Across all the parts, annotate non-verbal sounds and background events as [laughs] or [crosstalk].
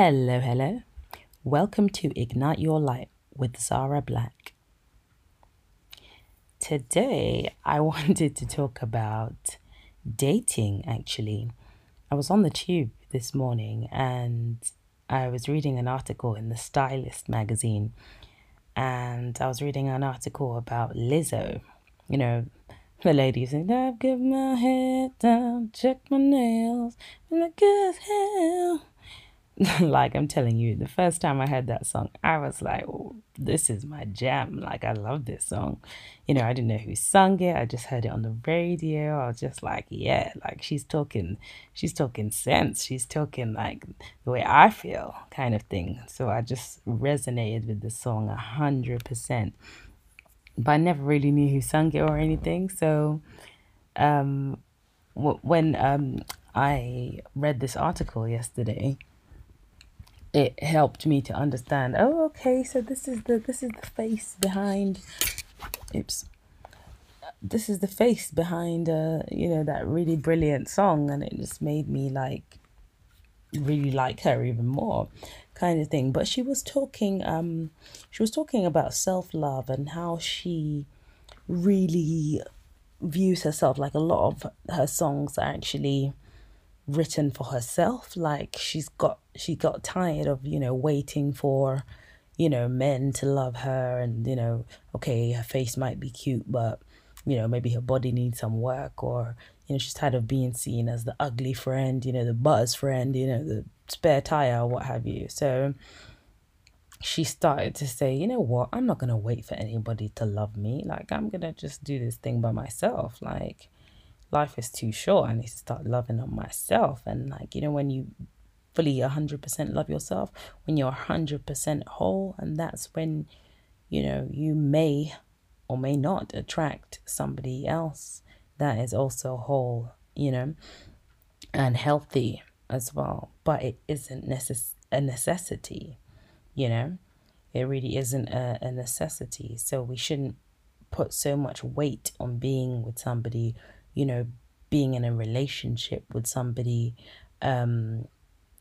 Hello, hello. Welcome to Ignite Your Light with Zara Black. Today, I [laughs] wanted to talk about dating actually. I was on the tube this morning and I was reading an article in the Stylist magazine and I was reading an article about Lizzo. You know, the lady saying, I've my head down, check my nails, and I good hell. [laughs] like I'm telling you, the first time I heard that song, I was like, oh, this is my jam. Like I love this song. You know, I didn't know who sung it. I just heard it on the radio. I was just like, yeah, like she's talking, she's talking sense. She's talking like the way I feel kind of thing. So I just resonated with the song a hundred percent. But I never really knew who sung it or anything. So um, when um, I read this article yesterday, it helped me to understand oh okay so this is the this is the face behind oops this is the face behind uh you know that really brilliant song and it just made me like really like her even more kind of thing. But she was talking um she was talking about self-love and how she really views herself like a lot of her songs are actually written for herself like she's got she got tired of you know waiting for you know men to love her and you know okay her face might be cute but you know maybe her body needs some work or you know she's tired of being seen as the ugly friend you know the buzz friend you know the spare tire or what have you so she started to say you know what i'm not going to wait for anybody to love me like i'm going to just do this thing by myself like life is too short. I need to start loving on myself. And like, you know, when you fully 100% love yourself, when you're 100% whole, and that's when, you know, you may or may not attract somebody else that is also whole, you know, and healthy as well. But it isn't necess- a necessity, you know, it really isn't a, a necessity. So we shouldn't put so much weight on being with somebody you know, being in a relationship with somebody, um,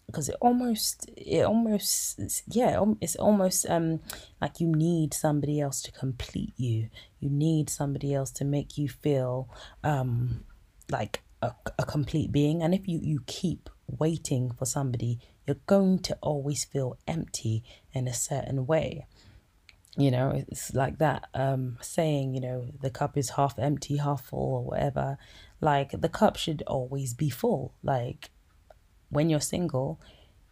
because it almost, it almost, yeah, it's almost um like you need somebody else to complete you. You need somebody else to make you feel um like a, a complete being. And if you you keep waiting for somebody, you're going to always feel empty in a certain way you know it's like that um saying you know the cup is half empty half full or whatever like the cup should always be full like when you're single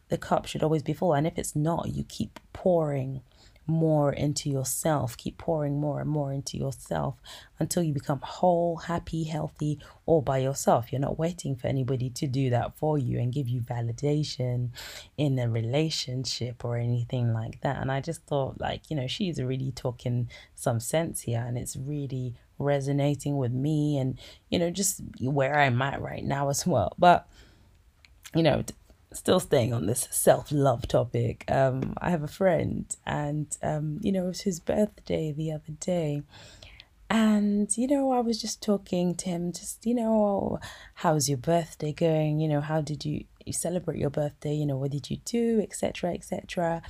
the cup should always be full and if it's not you keep pouring more into yourself. Keep pouring more and more into yourself until you become whole, happy, healthy, all by yourself. You're not waiting for anybody to do that for you and give you validation in a relationship or anything like that. And I just thought, like, you know, she's really talking some sense here and it's really resonating with me and, you know, just where I'm at right now as well. But, you know, still staying on this self love topic, um, I have a friend, and um, you know, it was his birthday the other day. And, you know, I was just talking to him, just, you know, how's your birthday going? You know, how did you, you celebrate your birthday? You know, what did you do, etc., etc.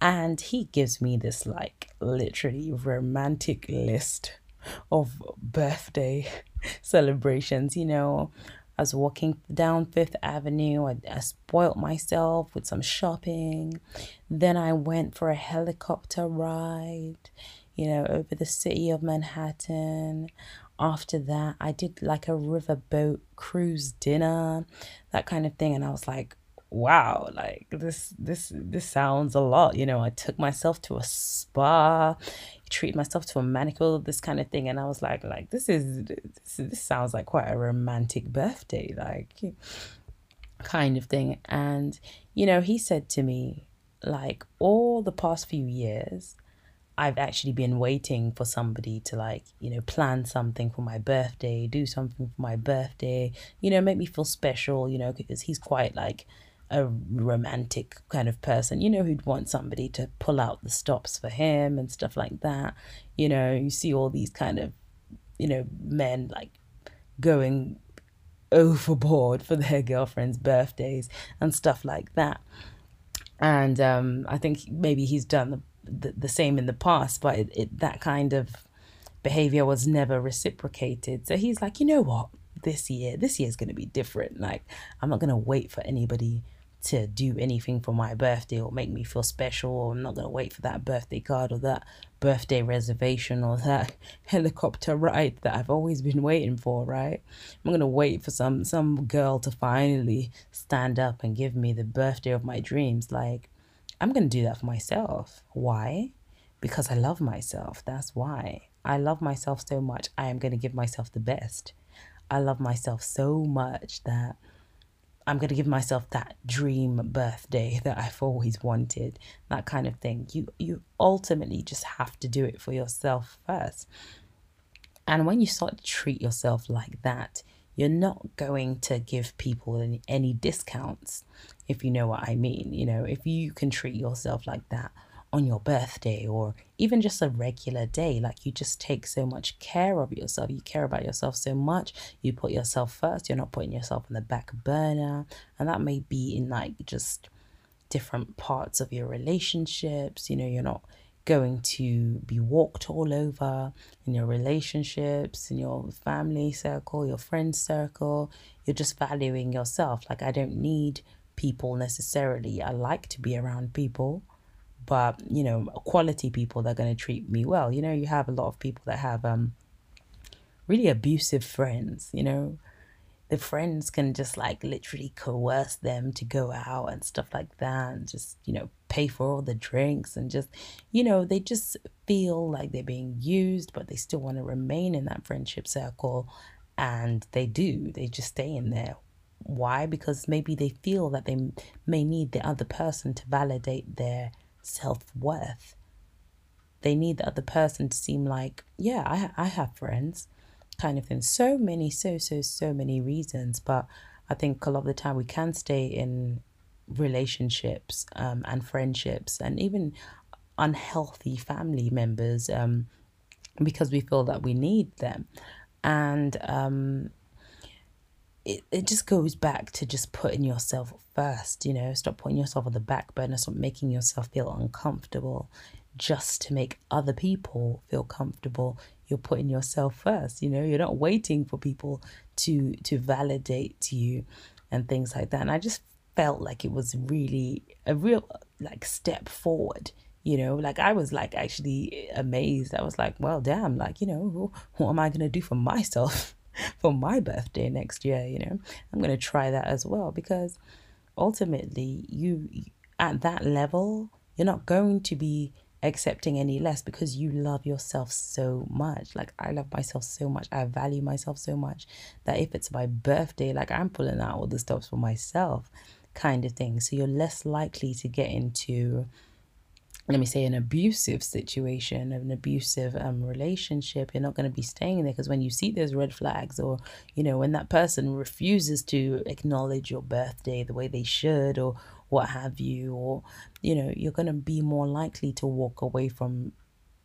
And he gives me this, like, literally romantic list of birthday [laughs] celebrations, you know, I was walking down Fifth Avenue. I, I spoilt myself with some shopping. Then I went for a helicopter ride, you know, over the city of Manhattan. After that, I did like a riverboat cruise dinner, that kind of thing. And I was like, wow like this this this sounds a lot you know i took myself to a spa treat myself to a manicure this kind of thing and i was like like this is this, this sounds like quite a romantic birthday like kind of thing. And you know he said to me like all the past few years I've actually been waiting for somebody to like, you know, plan something for my birthday, do something for my birthday, you know, make me feel special, you know, because he's quite like a romantic kind of person, you know, who'd want somebody to pull out the stops for him and stuff like that. You know, you see all these kind of, you know, men like going overboard for their girlfriends' birthdays and stuff like that. and um, I think maybe he's done the, the, the same in the past, but it, it, that kind of behavior was never reciprocated. So he's like, you know what, this year, this year is going to be different. Like, I'm not going to wait for anybody to do anything for my birthday or make me feel special or I'm not going to wait for that birthday card or that birthday reservation or that [laughs] helicopter ride that I've always been waiting for, right? I'm going to wait for some some girl to finally stand up and give me the birthday of my dreams like I'm going to do that for myself. Why? Because I love myself. That's why. I love myself so much. I am going to give myself the best. I love myself so much that I'm going to give myself that dream birthday [laughs] that I've always wanted, that kind of thing. You you ultimately just have to do it for yourself first. And when you start to treat yourself like that, you're not going to give people any, any discounts, if you know what I mean. You know, if you can treat yourself like that, on your birthday or even just a regular day. Like you just take so much care of yourself. You care about yourself so much. You put yourself first. You're not putting yourself on the back burner. And that may be in like just different parts of your relationships. You know, you're not going to be walked all over in your relationships, in your family circle, your friend circle. You're just valuing yourself. Like, I don't need people necessarily. I like to be around people but you know quality people that are going to treat me well. You know you have a lot of people that have um really abusive friends you know? The friends can just like literally coerce them to go out and stuff like that and just you know pay for all the drinks and just you know they just feel like they're being used but they still want to remain in that friendship circle and they do. They just stay in there. Why? Because maybe they feel that they may need the other person to validate their self worth. They need the other person to seem like, yeah, I, I have friends, kind of thing. So many, so, so, so many reasons. But I think a lot of the time we can stay in relationships um, and friendships and even unhealthy family members um, because we feel that we need them. And um, it, it just goes back to just putting yourself first, you know, stop putting yourself on the back burner, stop making yourself feel uncomfortable just to make other people feel comfortable. You're putting yourself first, you know, you're not waiting for people to to validate you and things like that. And I just felt like it was really a real like step forward you know? Like i was like actually amazed. I was like well damn like you know what am i going to do for myself [laughs] [laughs] for my birthday next year, you know. I'm going to try that as well because ultimately you at that level, you're not going to be accepting any less because you love yourself so much. Like I love myself so much. I value myself so much that if it's my birthday, like I'm pulling out all the stops for myself kind of thing. So you're less likely to get into let me say an abusive situation an abusive um relationship you're not going to be staying there because when you see those red flags or you know when that person refuses to acknowledge your birthday the way they should or what have you or you know you're going to be more likely to walk away from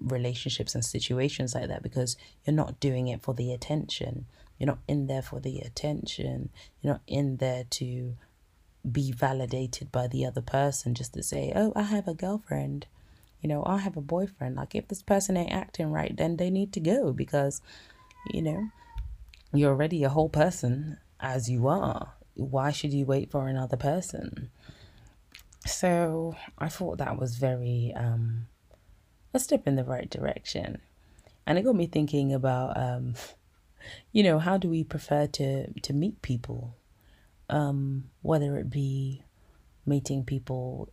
relationships and situations like that because you're not doing it for the attention. You're not in there for the attention. You're not in there to be validated by the other person just to say, oh, I have a girlfriend, you know, I have a boyfriend. Like, if this person ain't acting right, then they need to go because, you know, you're already a whole person as you are. Why should you wait for another person? So I thought that was very um, a step in the right direction. And it got me thinking about, um, [laughs] you know, how do we prefer to, to meet people? Um, whether it be meeting people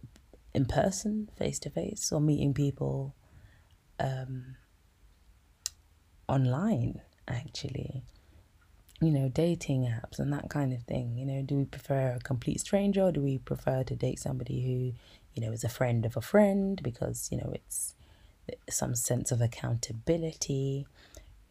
in person, face to face, or meeting people um, online, actually. You know, dating apps and that kind of thing. You know, do we prefer a complete stranger or do we prefer to date somebody who, you know, is a friend of a friend because, you know, it's some sense of accountability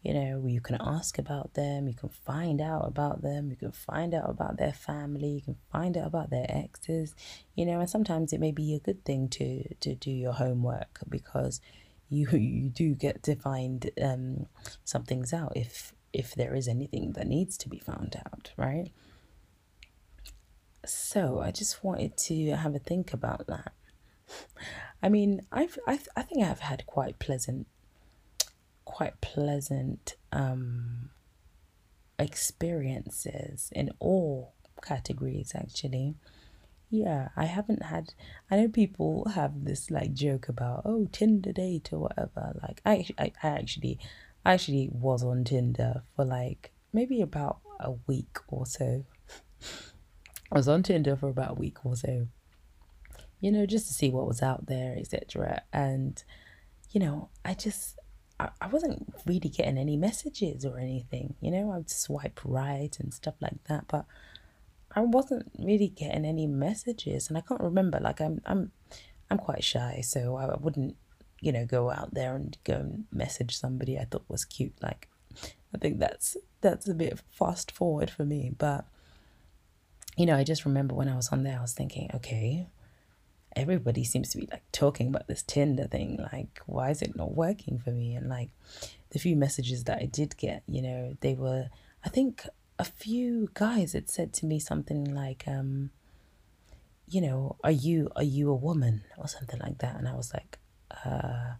you know you can ask about them you can find out about them you can find out about their family you can find out about their exes you know and sometimes it may be a good thing to to do your homework because you [laughs] you do get to find um some things out if if there is anything that needs to be found out right? So i just wanted to have a think about that. [laughs] I mean, I've I, th- I think I've had quite pleasant, quite pleasant um, experiences in all categories actually. Yeah, I haven't had. I know people have this like joke about oh Tinder date or whatever. Like I, I, I actually, I actually was on Tinder for like maybe about a week or so. I was on Tinder for about a week or so. You know, just to see what was out there, etc. And you know, I just I, I wasn't really getting any messages or anything. You know, I would swipe right and stuff like that, but I wasn't really getting any messages, and I can't remember. Like I'm, I'm, I'm quite shy, so I wouldn't, you know, go out there and go and message somebody I thought was cute. Like, I think that's that's a bit fast forward for me. But, you know, I just remember when I was on there, I was thinking, okay, everybody seems to be like talking about this Tinder thing. Like, why is it not working for me? And like, the few messages that I did get, you know, they were, I think a few guys had said to me something like, um, you know, are you are you a woman or something like that? And I was like, uh,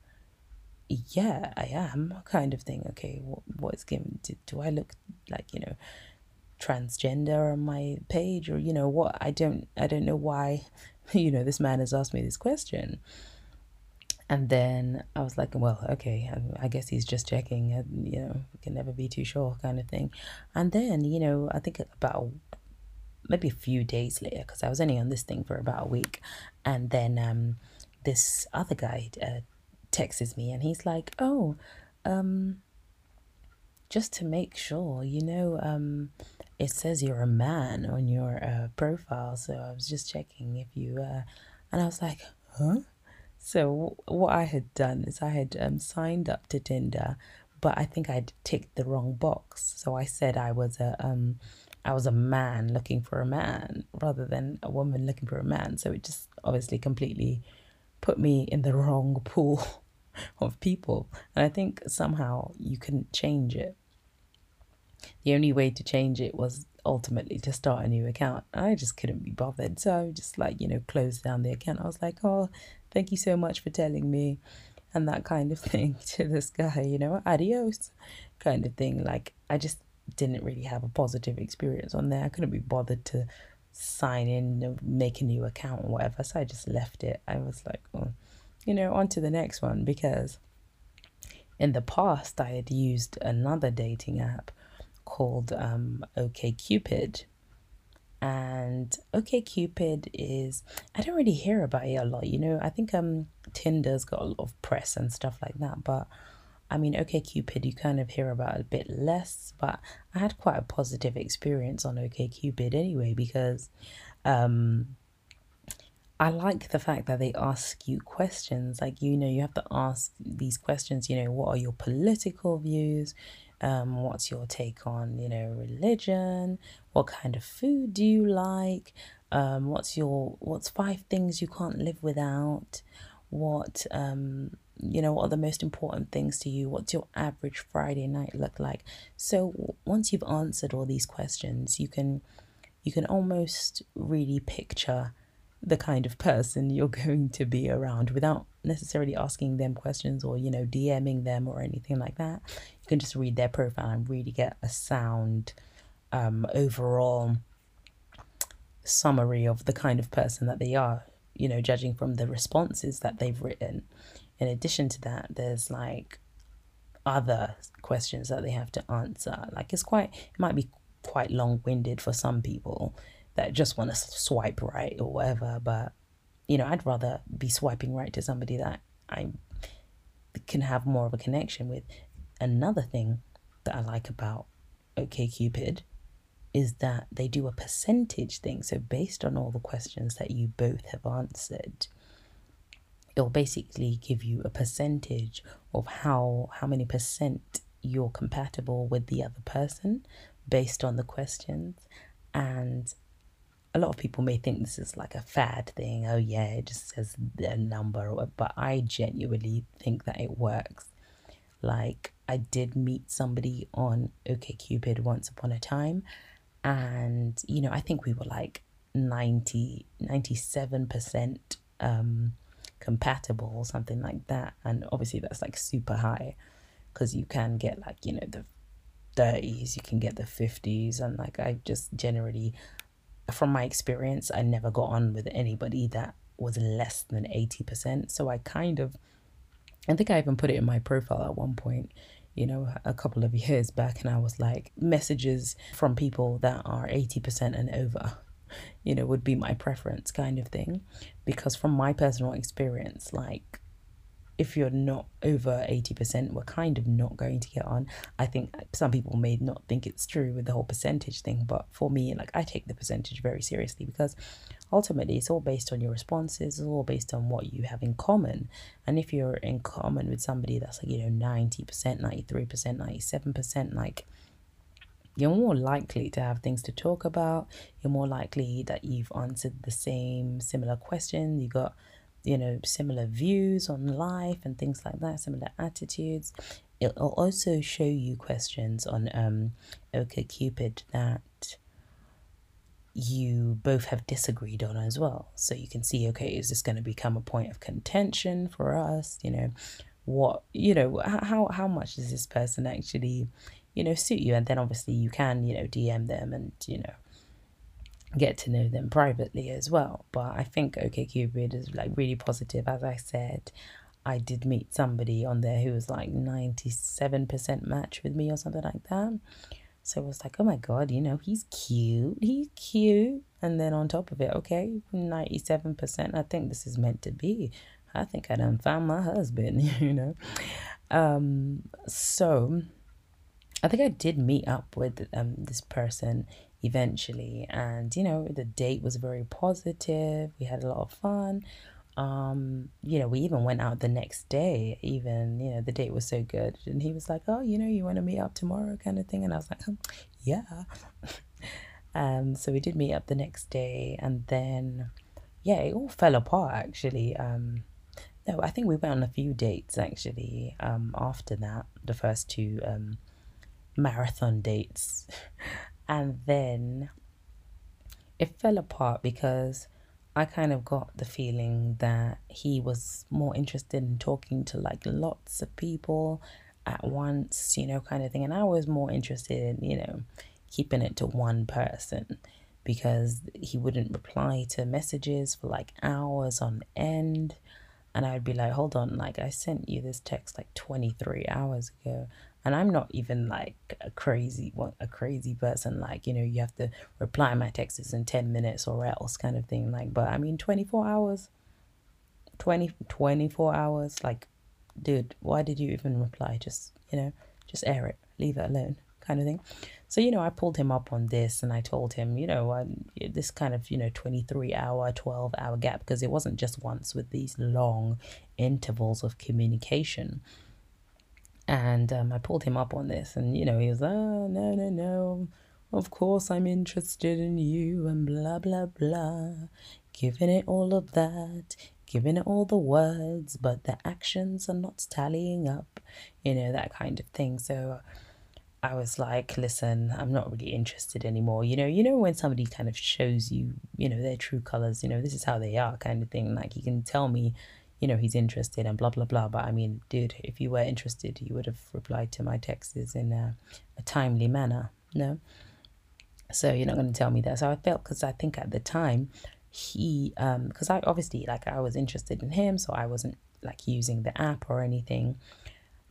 yeah, I am, kind of thing. Okay, what, what's given? Do, do I look like you know transgender on my page, or you know what? I don't I don't know why, [laughs] you know, this man has asked me this question. And then I was like, well, okay, I guess he's just checking, you know, can never be too sure kind of thing. And then, you know, I think about maybe a few days later, because I was only on this thing for about a week. And then um, this other guy uh, texts me and he's like, oh, um, just to make sure, you know, um, it says you're a man on your uh, profile. So I was just checking if you, uh, and I was like, huh? So what I had done is I had um, signed up to Tinder, but I think I'd ticked the wrong box. So I said I was a um, I was a man looking for a man rather than a woman looking for a man. So it just obviously completely put me in the [laughs] wrong pool of people. And I think somehow you couldn't change it. The only way to change it was ultimately to start a new account. I just couldn't be bothered. So I just like, you know, closed down the account. I was like, oh, thank you so much for telling me and that kind of [laughs] thing to this guy, you know, adios kind of thing. Like I just didn't really have a positive experience on there. I couldn't be bothered to sign in, make a new account or whatever. So I just left it. I was like, oh, you know, on to the next one because in the past I had used another dating app called um, OKCupid and OKCupid is I don't really hear about it a lot. You know, I think um Tinder's got a lot of press and stuff like that, but I mean OKCupid you kind of hear about a bit less, but I had quite a positive experience on OKCupid anyway because um I like the fact that they ask you questions. Like, you know, you have to ask these questions, you know, what are your political views? Um, what's your take on, you know, religion? What kind of food do you like? Um, what's your what's five things you can't live without? What um, you know, what are the most important things to you? What's your average Friday night look like? So once you've answered all these questions, you can you can almost really picture the kind of person [laughs] you're going to be around without necessarily asking them questions or you know DMing them or anything like that. Can just read their profile and really get a sound um, overall summary of the kind of person that they are. You know, judging from the responses that they've written. In addition to that, there's like other questions that they have to answer. Like it's quite, it might be quite long winded for some people that just want to swipe right or whatever. But, you know, I'd rather be swiping right to somebody that I can have more of a connection with. Another thing that I like about OKCupid is that they do a percentage thing. So, based on all the questions that you both have answered, it'll basically give you a percentage of how how many percent you're compatible with the other person based on the questions and a lot of people may think this is like a fad thing. Oh yeah, it just says a number, but I genuinely think that it works. Like I did meet somebody on OKCupid once upon a time, and you know I think we were like 90 97 percent um compatible or something like that. And obviously, that's like super high because you can get like, you know, the 30s, you can get the 50s. And like, I just generally, from my experience, I never got on with anybody that was less than 80%. So I kind of, I think I even put it in my profile at one point you know, a couple of years back, and I was like, messages from people that are 80% and over, you know, would be my preference kind of thing. Because from my personal experience, like, if you're not over 80%, we're kind of not going to get on. I think some people may not think it's true with the whole percentage thing, but for me, like, I take the percentage very seriously because ultimately it's all based on your responses, it's all based on what you have in common. And if you're in common with somebody that's like, you know, 90%, 93%, 97%, like, you're more likely to have things to talk about. You're more likely that you've answered the same similar question. You got you know, similar views on life and things like that, similar attitudes. It'll also show you questions on um, OkCupid that you both have disagreed on as well. So you can see, okay, is this going to become a point of contention for us? You know, what, you know, how, how much does this person actually, you know, suit you? And then obviously you can, you know, DM them and, you know, get to know them privately as well. But I think OkCupid is like really positive. As I said, I did meet somebody on there who was like 97% match with me or something like that. So it was like, oh my God, you know, he's cute. He's cute. And then on top of it, okay, 97%. I think this is meant to be. I think I done found my husband, [laughs] you know. Um, so I think I did meet up with um this person eventually. And, you know, the date was very positive. We had a lot of fun. Um, you know, we even went out the next day, even, you know, the date was so good. And he was like, Oh, you know, you want to meet up tomorrow kind of thing. And I was like, oh, Yeah. [laughs] um, so we did meet up the next day and then yeah, it all fell apart actually. Um no, I think we went on a few dates actually, um, after that, the first two um marathon dates. [laughs] And then it fell apart because I kind of got the feeling that he was more interested in talking to like lots of people at once, you know, kind of thing. And I was more interested in, you know, keeping it to one person because he wouldn't reply to messages for like hours on end. And I would be like, hold on, like I sent you this text like 23 hours ago and i'm not even like a crazy one a crazy person like you know you have to reply my texts in 10 minutes or else kind of thing like but i mean 24 hours. 20 24 hours like dude why did you even reply? Just you know just air it leave it alone kind of thing. So you know i pulled him up on this and i told him you know I, this kind of you know 23 hour 12 hour gap because it wasn't just once with these long intervals of communication and um, I pulled him up on this, and you know, he was, oh, no, no, no, of course I'm interested in you, and blah, blah, blah. Giving it all of that, giving it all the words, but the actions are not tallying up, you know, that kind of thing. So I was like, listen, I'm not really interested anymore. You know, you know when somebody kind of shows you, you know, their true colors, you know, this is how they are kind of thing. Like you can tell me you know, he's interested and blah, blah, blah. But I mean, dude, if you were interested, you would have replied to my texts in a, a timely manner. No? So you're not going to tell me that. So I felt, because I think at the time, he, um, because I obviously, like, I was interested in him, so I wasn't like using the app or anything.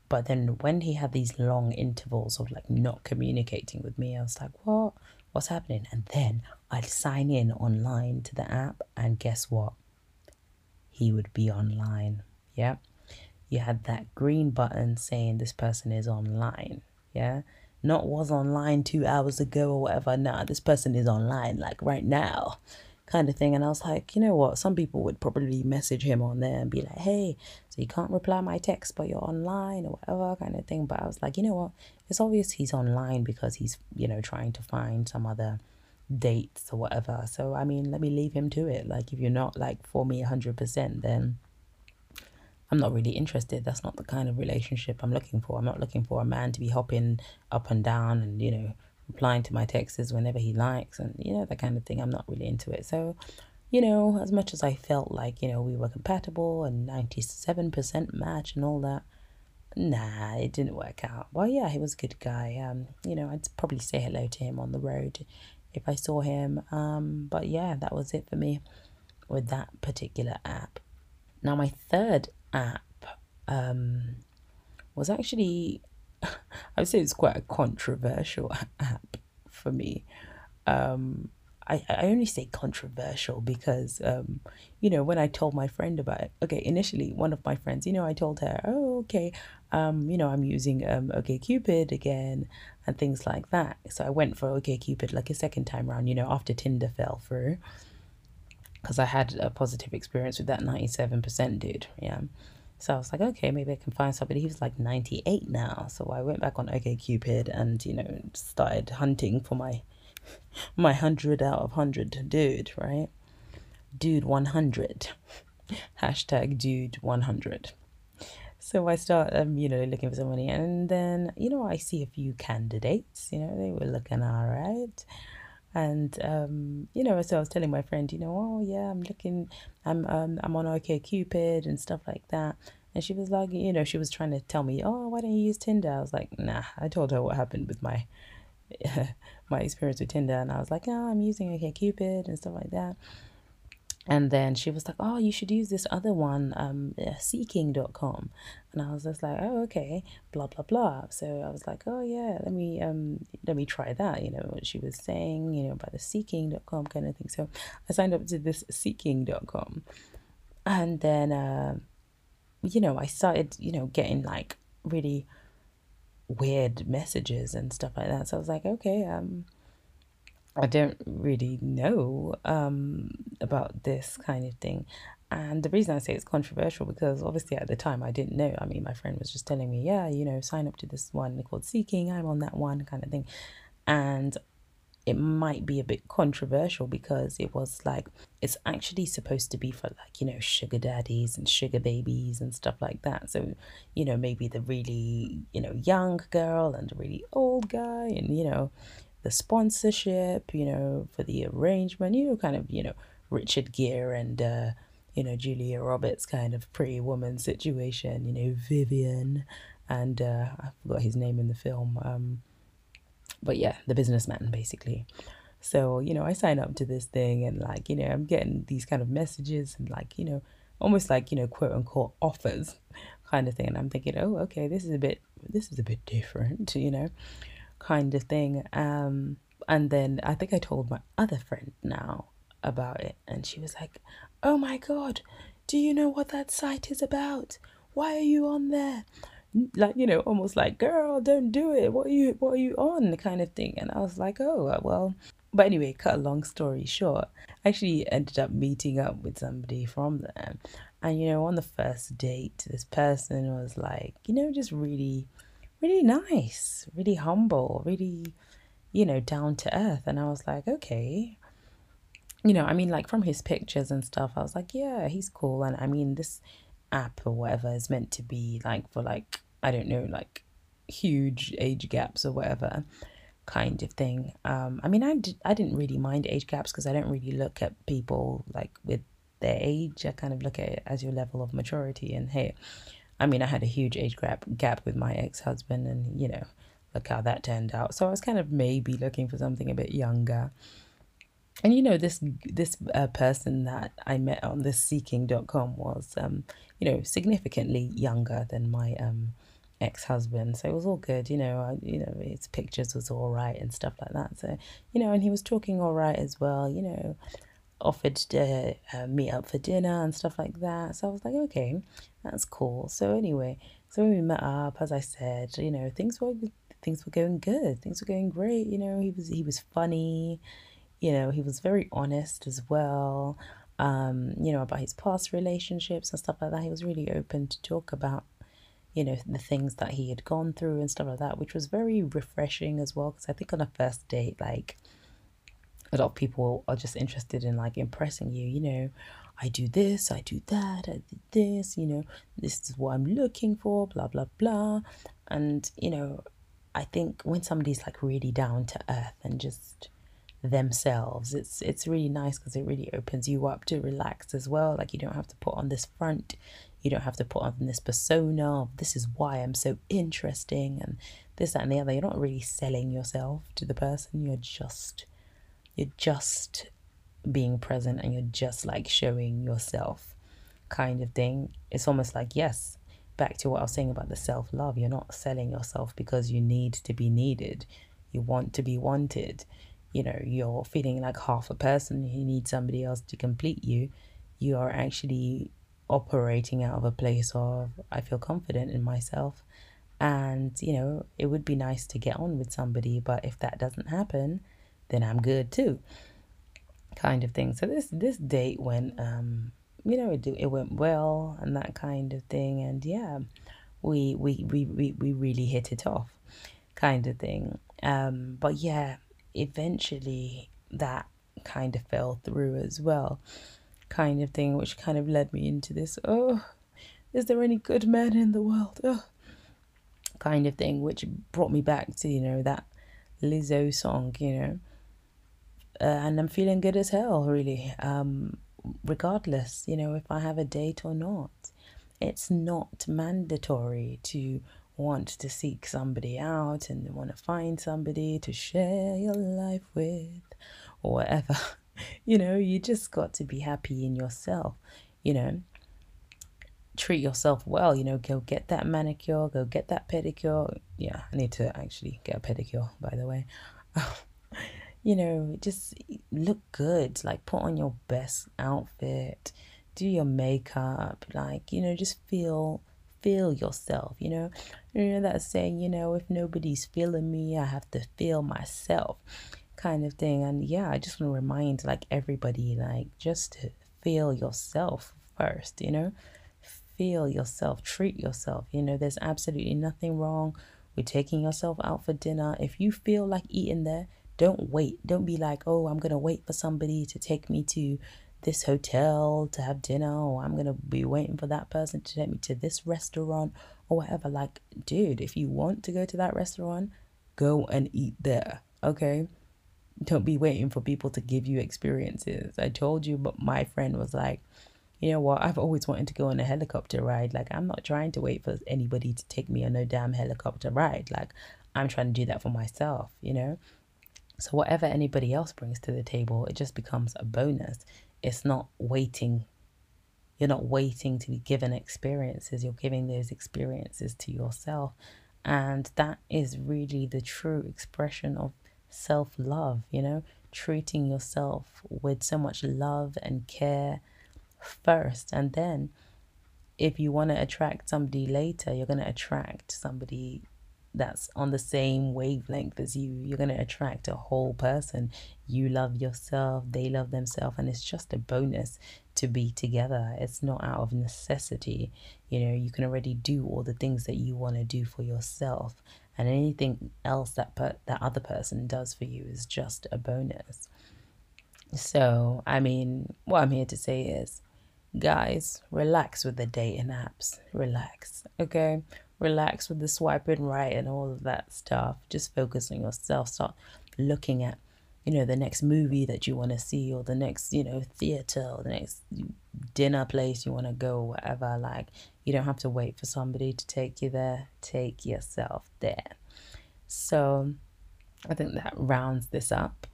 But then when he had these long intervals of like not communicating with me, I was like, what? What's happening? And then I'd sign in online to the app, and guess what? He would be online. Yeah. You had that green button saying this person is online. Yeah. Not was online two hours ago or whatever. Nah, this person is online like right now kind of thing. And I was like, you know what? Some people would probably message him on there and be like, hey, so you can't reply my text, but you're online or whatever kind of thing. But I was like, you know what? It's obvious he's online because he's, you know, trying to find some other dates or whatever. So I mean, let me leave him to it. Like if you're not like for me 100%, then I'm not really interested. That's not the kind of relationship I'm looking for. I'm not looking for a man to be hopping up and down and, you know, replying to my texts whenever he likes and, you know, that kind of thing. I'm not really into it. So you know, as much as I felt like, you know, we were compatible and 97% match and all that, nah, it didn't work out. Well, yeah, he was a good guy. Um, you know, I'd probably say hello to him on the road if I saw him. Um, but yeah, that was it for me with that particular app. Now, my third app um, was actually, [laughs] I would say it's quite a controversial [laughs] app for me. Um, I, I only say controversial because, um, you know, when I told my friend about it, okay, initially, one of my friends, you know, I told her, oh, okay, um, you know, I'm using um, OK Cupid again and things like that. So I went for OK Cupid like a second time around, you know, after Tinder fell through because I had a positive experience with that 97% dude. Yeah. So I was like, okay, maybe I can find somebody. He was like 98 now. So I went back on OK Cupid and, you know, started hunting for my [laughs] my 100 out of 100 dude, right? Dude 100. [laughs] Hashtag dude 100. So I start, um, you know, looking for somebody, and then, you know, I see a few candidates. You know, they were looking all right, and um, you know, so I was telling my friend, you know, oh yeah, I'm looking, I'm um, I'm on OkCupid and stuff like that. And she was like, you know, she was trying to tell me, oh, why don't you use Tinder? I was like, nah. I told her what happened with my [laughs] my experience with Tinder, and I was like, oh, I'm using OkCupid and stuff like that. And then she was like, oh, you should use this other one, um, seeking.com. And I was just like, oh, okay, blah, blah, blah. So I was like, oh, yeah, let me, um, let me try that, you know, what she was saying, you know, about the seeking.com kind of thing. So I signed up to this seeking.com. And then, uh, you know, I started, you know, getting like really weird messages and stuff like that. So I was like, okay, um, I don't really know um, about this kind of thing. And the reason I say it's controversial because obviously at the time I didn't know. I mean, my friend was just telling me, yeah, you know, sign up to this one called Seeking. I'm on that one kind of thing. And it might be a bit controversial because it was like, it's actually supposed to be for like, you know, sugar daddies and sugar babies and stuff like that. So, you know, maybe the really, you know, young girl and the really old guy and, you know, the sponsorship, you know, for the arrangement, you know, kind of, you know, Richard Gere and, uh, you know, Julia Roberts kind of pretty woman situation, you know, Vivian and uh, I forgot his name in the film. Um, but yeah, the businessman basically. So, you know, I sign up to this thing and like, you know, I'm getting these kind of messages and like, you know, almost like, you know, quote unquote offers kind of thing. And I'm thinking, oh, okay, this is a bit, this is a bit different, you know kind of thing. Um, and then I think I told my other friend now about it, and she was like, "Oh my god, do you know what that site is about? Why are you on there?" Like you know, almost like, "Girl, don't do it. What are you? What are you on?" The kind of thing. And I was like, "Oh uh, well." But anyway, cut a long story short, I actually ended up meeting up with somebody from there. And you know, on the first date, this person was like, you know, just really really nice, really humble, really, you know, down to earth. And I was like, okay. You know, I mean, like from his pictures and stuff, I was like, yeah, he's cool. And I mean, this app or whatever is meant to be like for like, I don't know, like huge age gaps or whatever kind of thing. Um, I mean, I, did, I didn't really mind age gaps because I don't really look at people like with their age. I kind of look at it as your level of maturity. And hey, I mean, I had a huge age gap gap with my ex husband, and you know, look how that turned out. So I was kind of maybe looking for something a bit younger. And you know, this this uh, person that I met on this seeking.com was, um, you know, significantly younger than my um, ex husband. So it was all good, you know. I, you know, his pictures was all right and stuff like that. So you know, and he was talking all right as well. You know, offered to uh, meet up for dinner and stuff like that. So I was like, okay, that's cool. So anyway, so when we met up, as I said, you know, things were things were going good. Things were going great. You know, he was he was funny. You know, he was very honest as well. Um, you know, about his past relationships and stuff like that. He was really open to talk about, you know, the things that he had gone through and stuff like that, which was very refreshing as well. Because I think on a first date, like a lot of people are just interested in like impressing you you know i do this i do that i did this you know this is what i'm looking for blah blah blah and you know i think when somebody's like really down to earth and just themselves. It's it's really nice because it really opens you up to relax as well. Like you don't have to put on this front, you don't have to put on this persona of this is why I'm so interesting and this, that and the other. You're not really selling yourself to the person. You're just you're just being present and you're just like showing yourself kind of thing. It's almost like yes, back to what I was saying about the self love. You're not selling yourself because you need to be needed. You want to be wanted you know you're feeling like half a person you need somebody else to complete you you are actually operating out of a place of i feel confident in myself. And you know it would be nice to get on with somebody but if that doesn't happen then i'm good too kind of thing. So this this date went um you know it, it went well and that kind of thing. And yeah we we we we, we really hit it off kind of thing. Um but yeah eventually that kind of fell through as well, kind of thing, which kind of led me into this oh, is there any good men in the world? Oh, kind of thing, which brought me back to, you know, that Lizzo song, you know. Uh, and I'm feeling good as hell, really. Um, regardless, you know, if I have a date or not. It's not mandatory to want to seek somebody out and want to find somebody to share your life with or whatever. [laughs] [laughs] you know, you just got to be happy in yourself, you know. Treat yourself well, you know, go get that manicure, go get that pedicure. Yeah, I need to actually get a pedicure, by the way. [laughs] you know, just look good, like put on your best outfit, do your makeup, like, you know, just feel feel yourself, you know. You know that saying, you know, if nobody's feeling me, I have to feel myself kind of thing. And yeah, I just want to remind like everybody, like just to feel yourself first, you know. Feel yourself, treat yourself. You know, there's absolutely nothing wrong with taking yourself out for dinner. If you feel like eating there, don't wait. Don't be like, oh, I'm gonna wait for somebody to take me to this hotel to have dinner or I'm going to be waiting for that person to take me to this restaurant or whatever. Like, dude, if you want to go to that restaurant, go and eat there. Okay? Don't be waiting for people to give you experiences. I told you, but my friend was like, you know what? I've always wanted to go on a helicopter ride. Like, I'm not trying to wait for anybody to take me on no damn helicopter ride. Like, I'm trying to do that for myself, you know? So, whatever anybody else brings to the table, it just becomes a bonus. It's not waiting. You're not waiting to be given experiences. You're giving those experiences to yourself. And that is really the true expression of self love, you know, treating yourself with so much love and care first. And then if you want to attract somebody later, you're going to attract somebody that's on the same wavelength as you. You're going to attract a whole person. You love yourself, they love themselves, and it's just a bonus to be together. It's not out of necessity. You know, you can already do all the things that you want to do for yourself, and anything else that per- that other person does for you is just a bonus. So, I mean, what I'm here to say is, guys, relax with the dating apps. Relax, okay? relax with the swiping right and all of that stuff. Just focus on yourself. Start looking at, you know, the next movie that you want to see or the next, you know, theater or the next dinner place you want to go or whatever. Like, you don't have to wait for somebody to take you there. Take yourself there. So I think that rounds this up.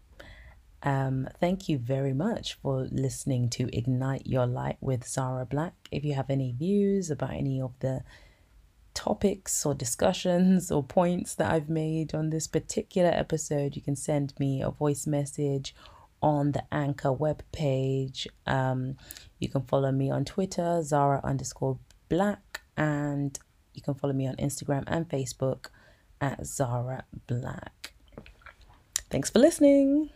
Um, thank you very much for listening to Ignite Your Light with Zara Black. If you have any views about any of the topics or discussions or points that I've made on this particular episode, you can send me a voice message on the Anchor web page. Um, you can follow me on Twitter, Zara underscore black, and you can follow me on Instagram and Facebook at Zara Black. Thanks for listening.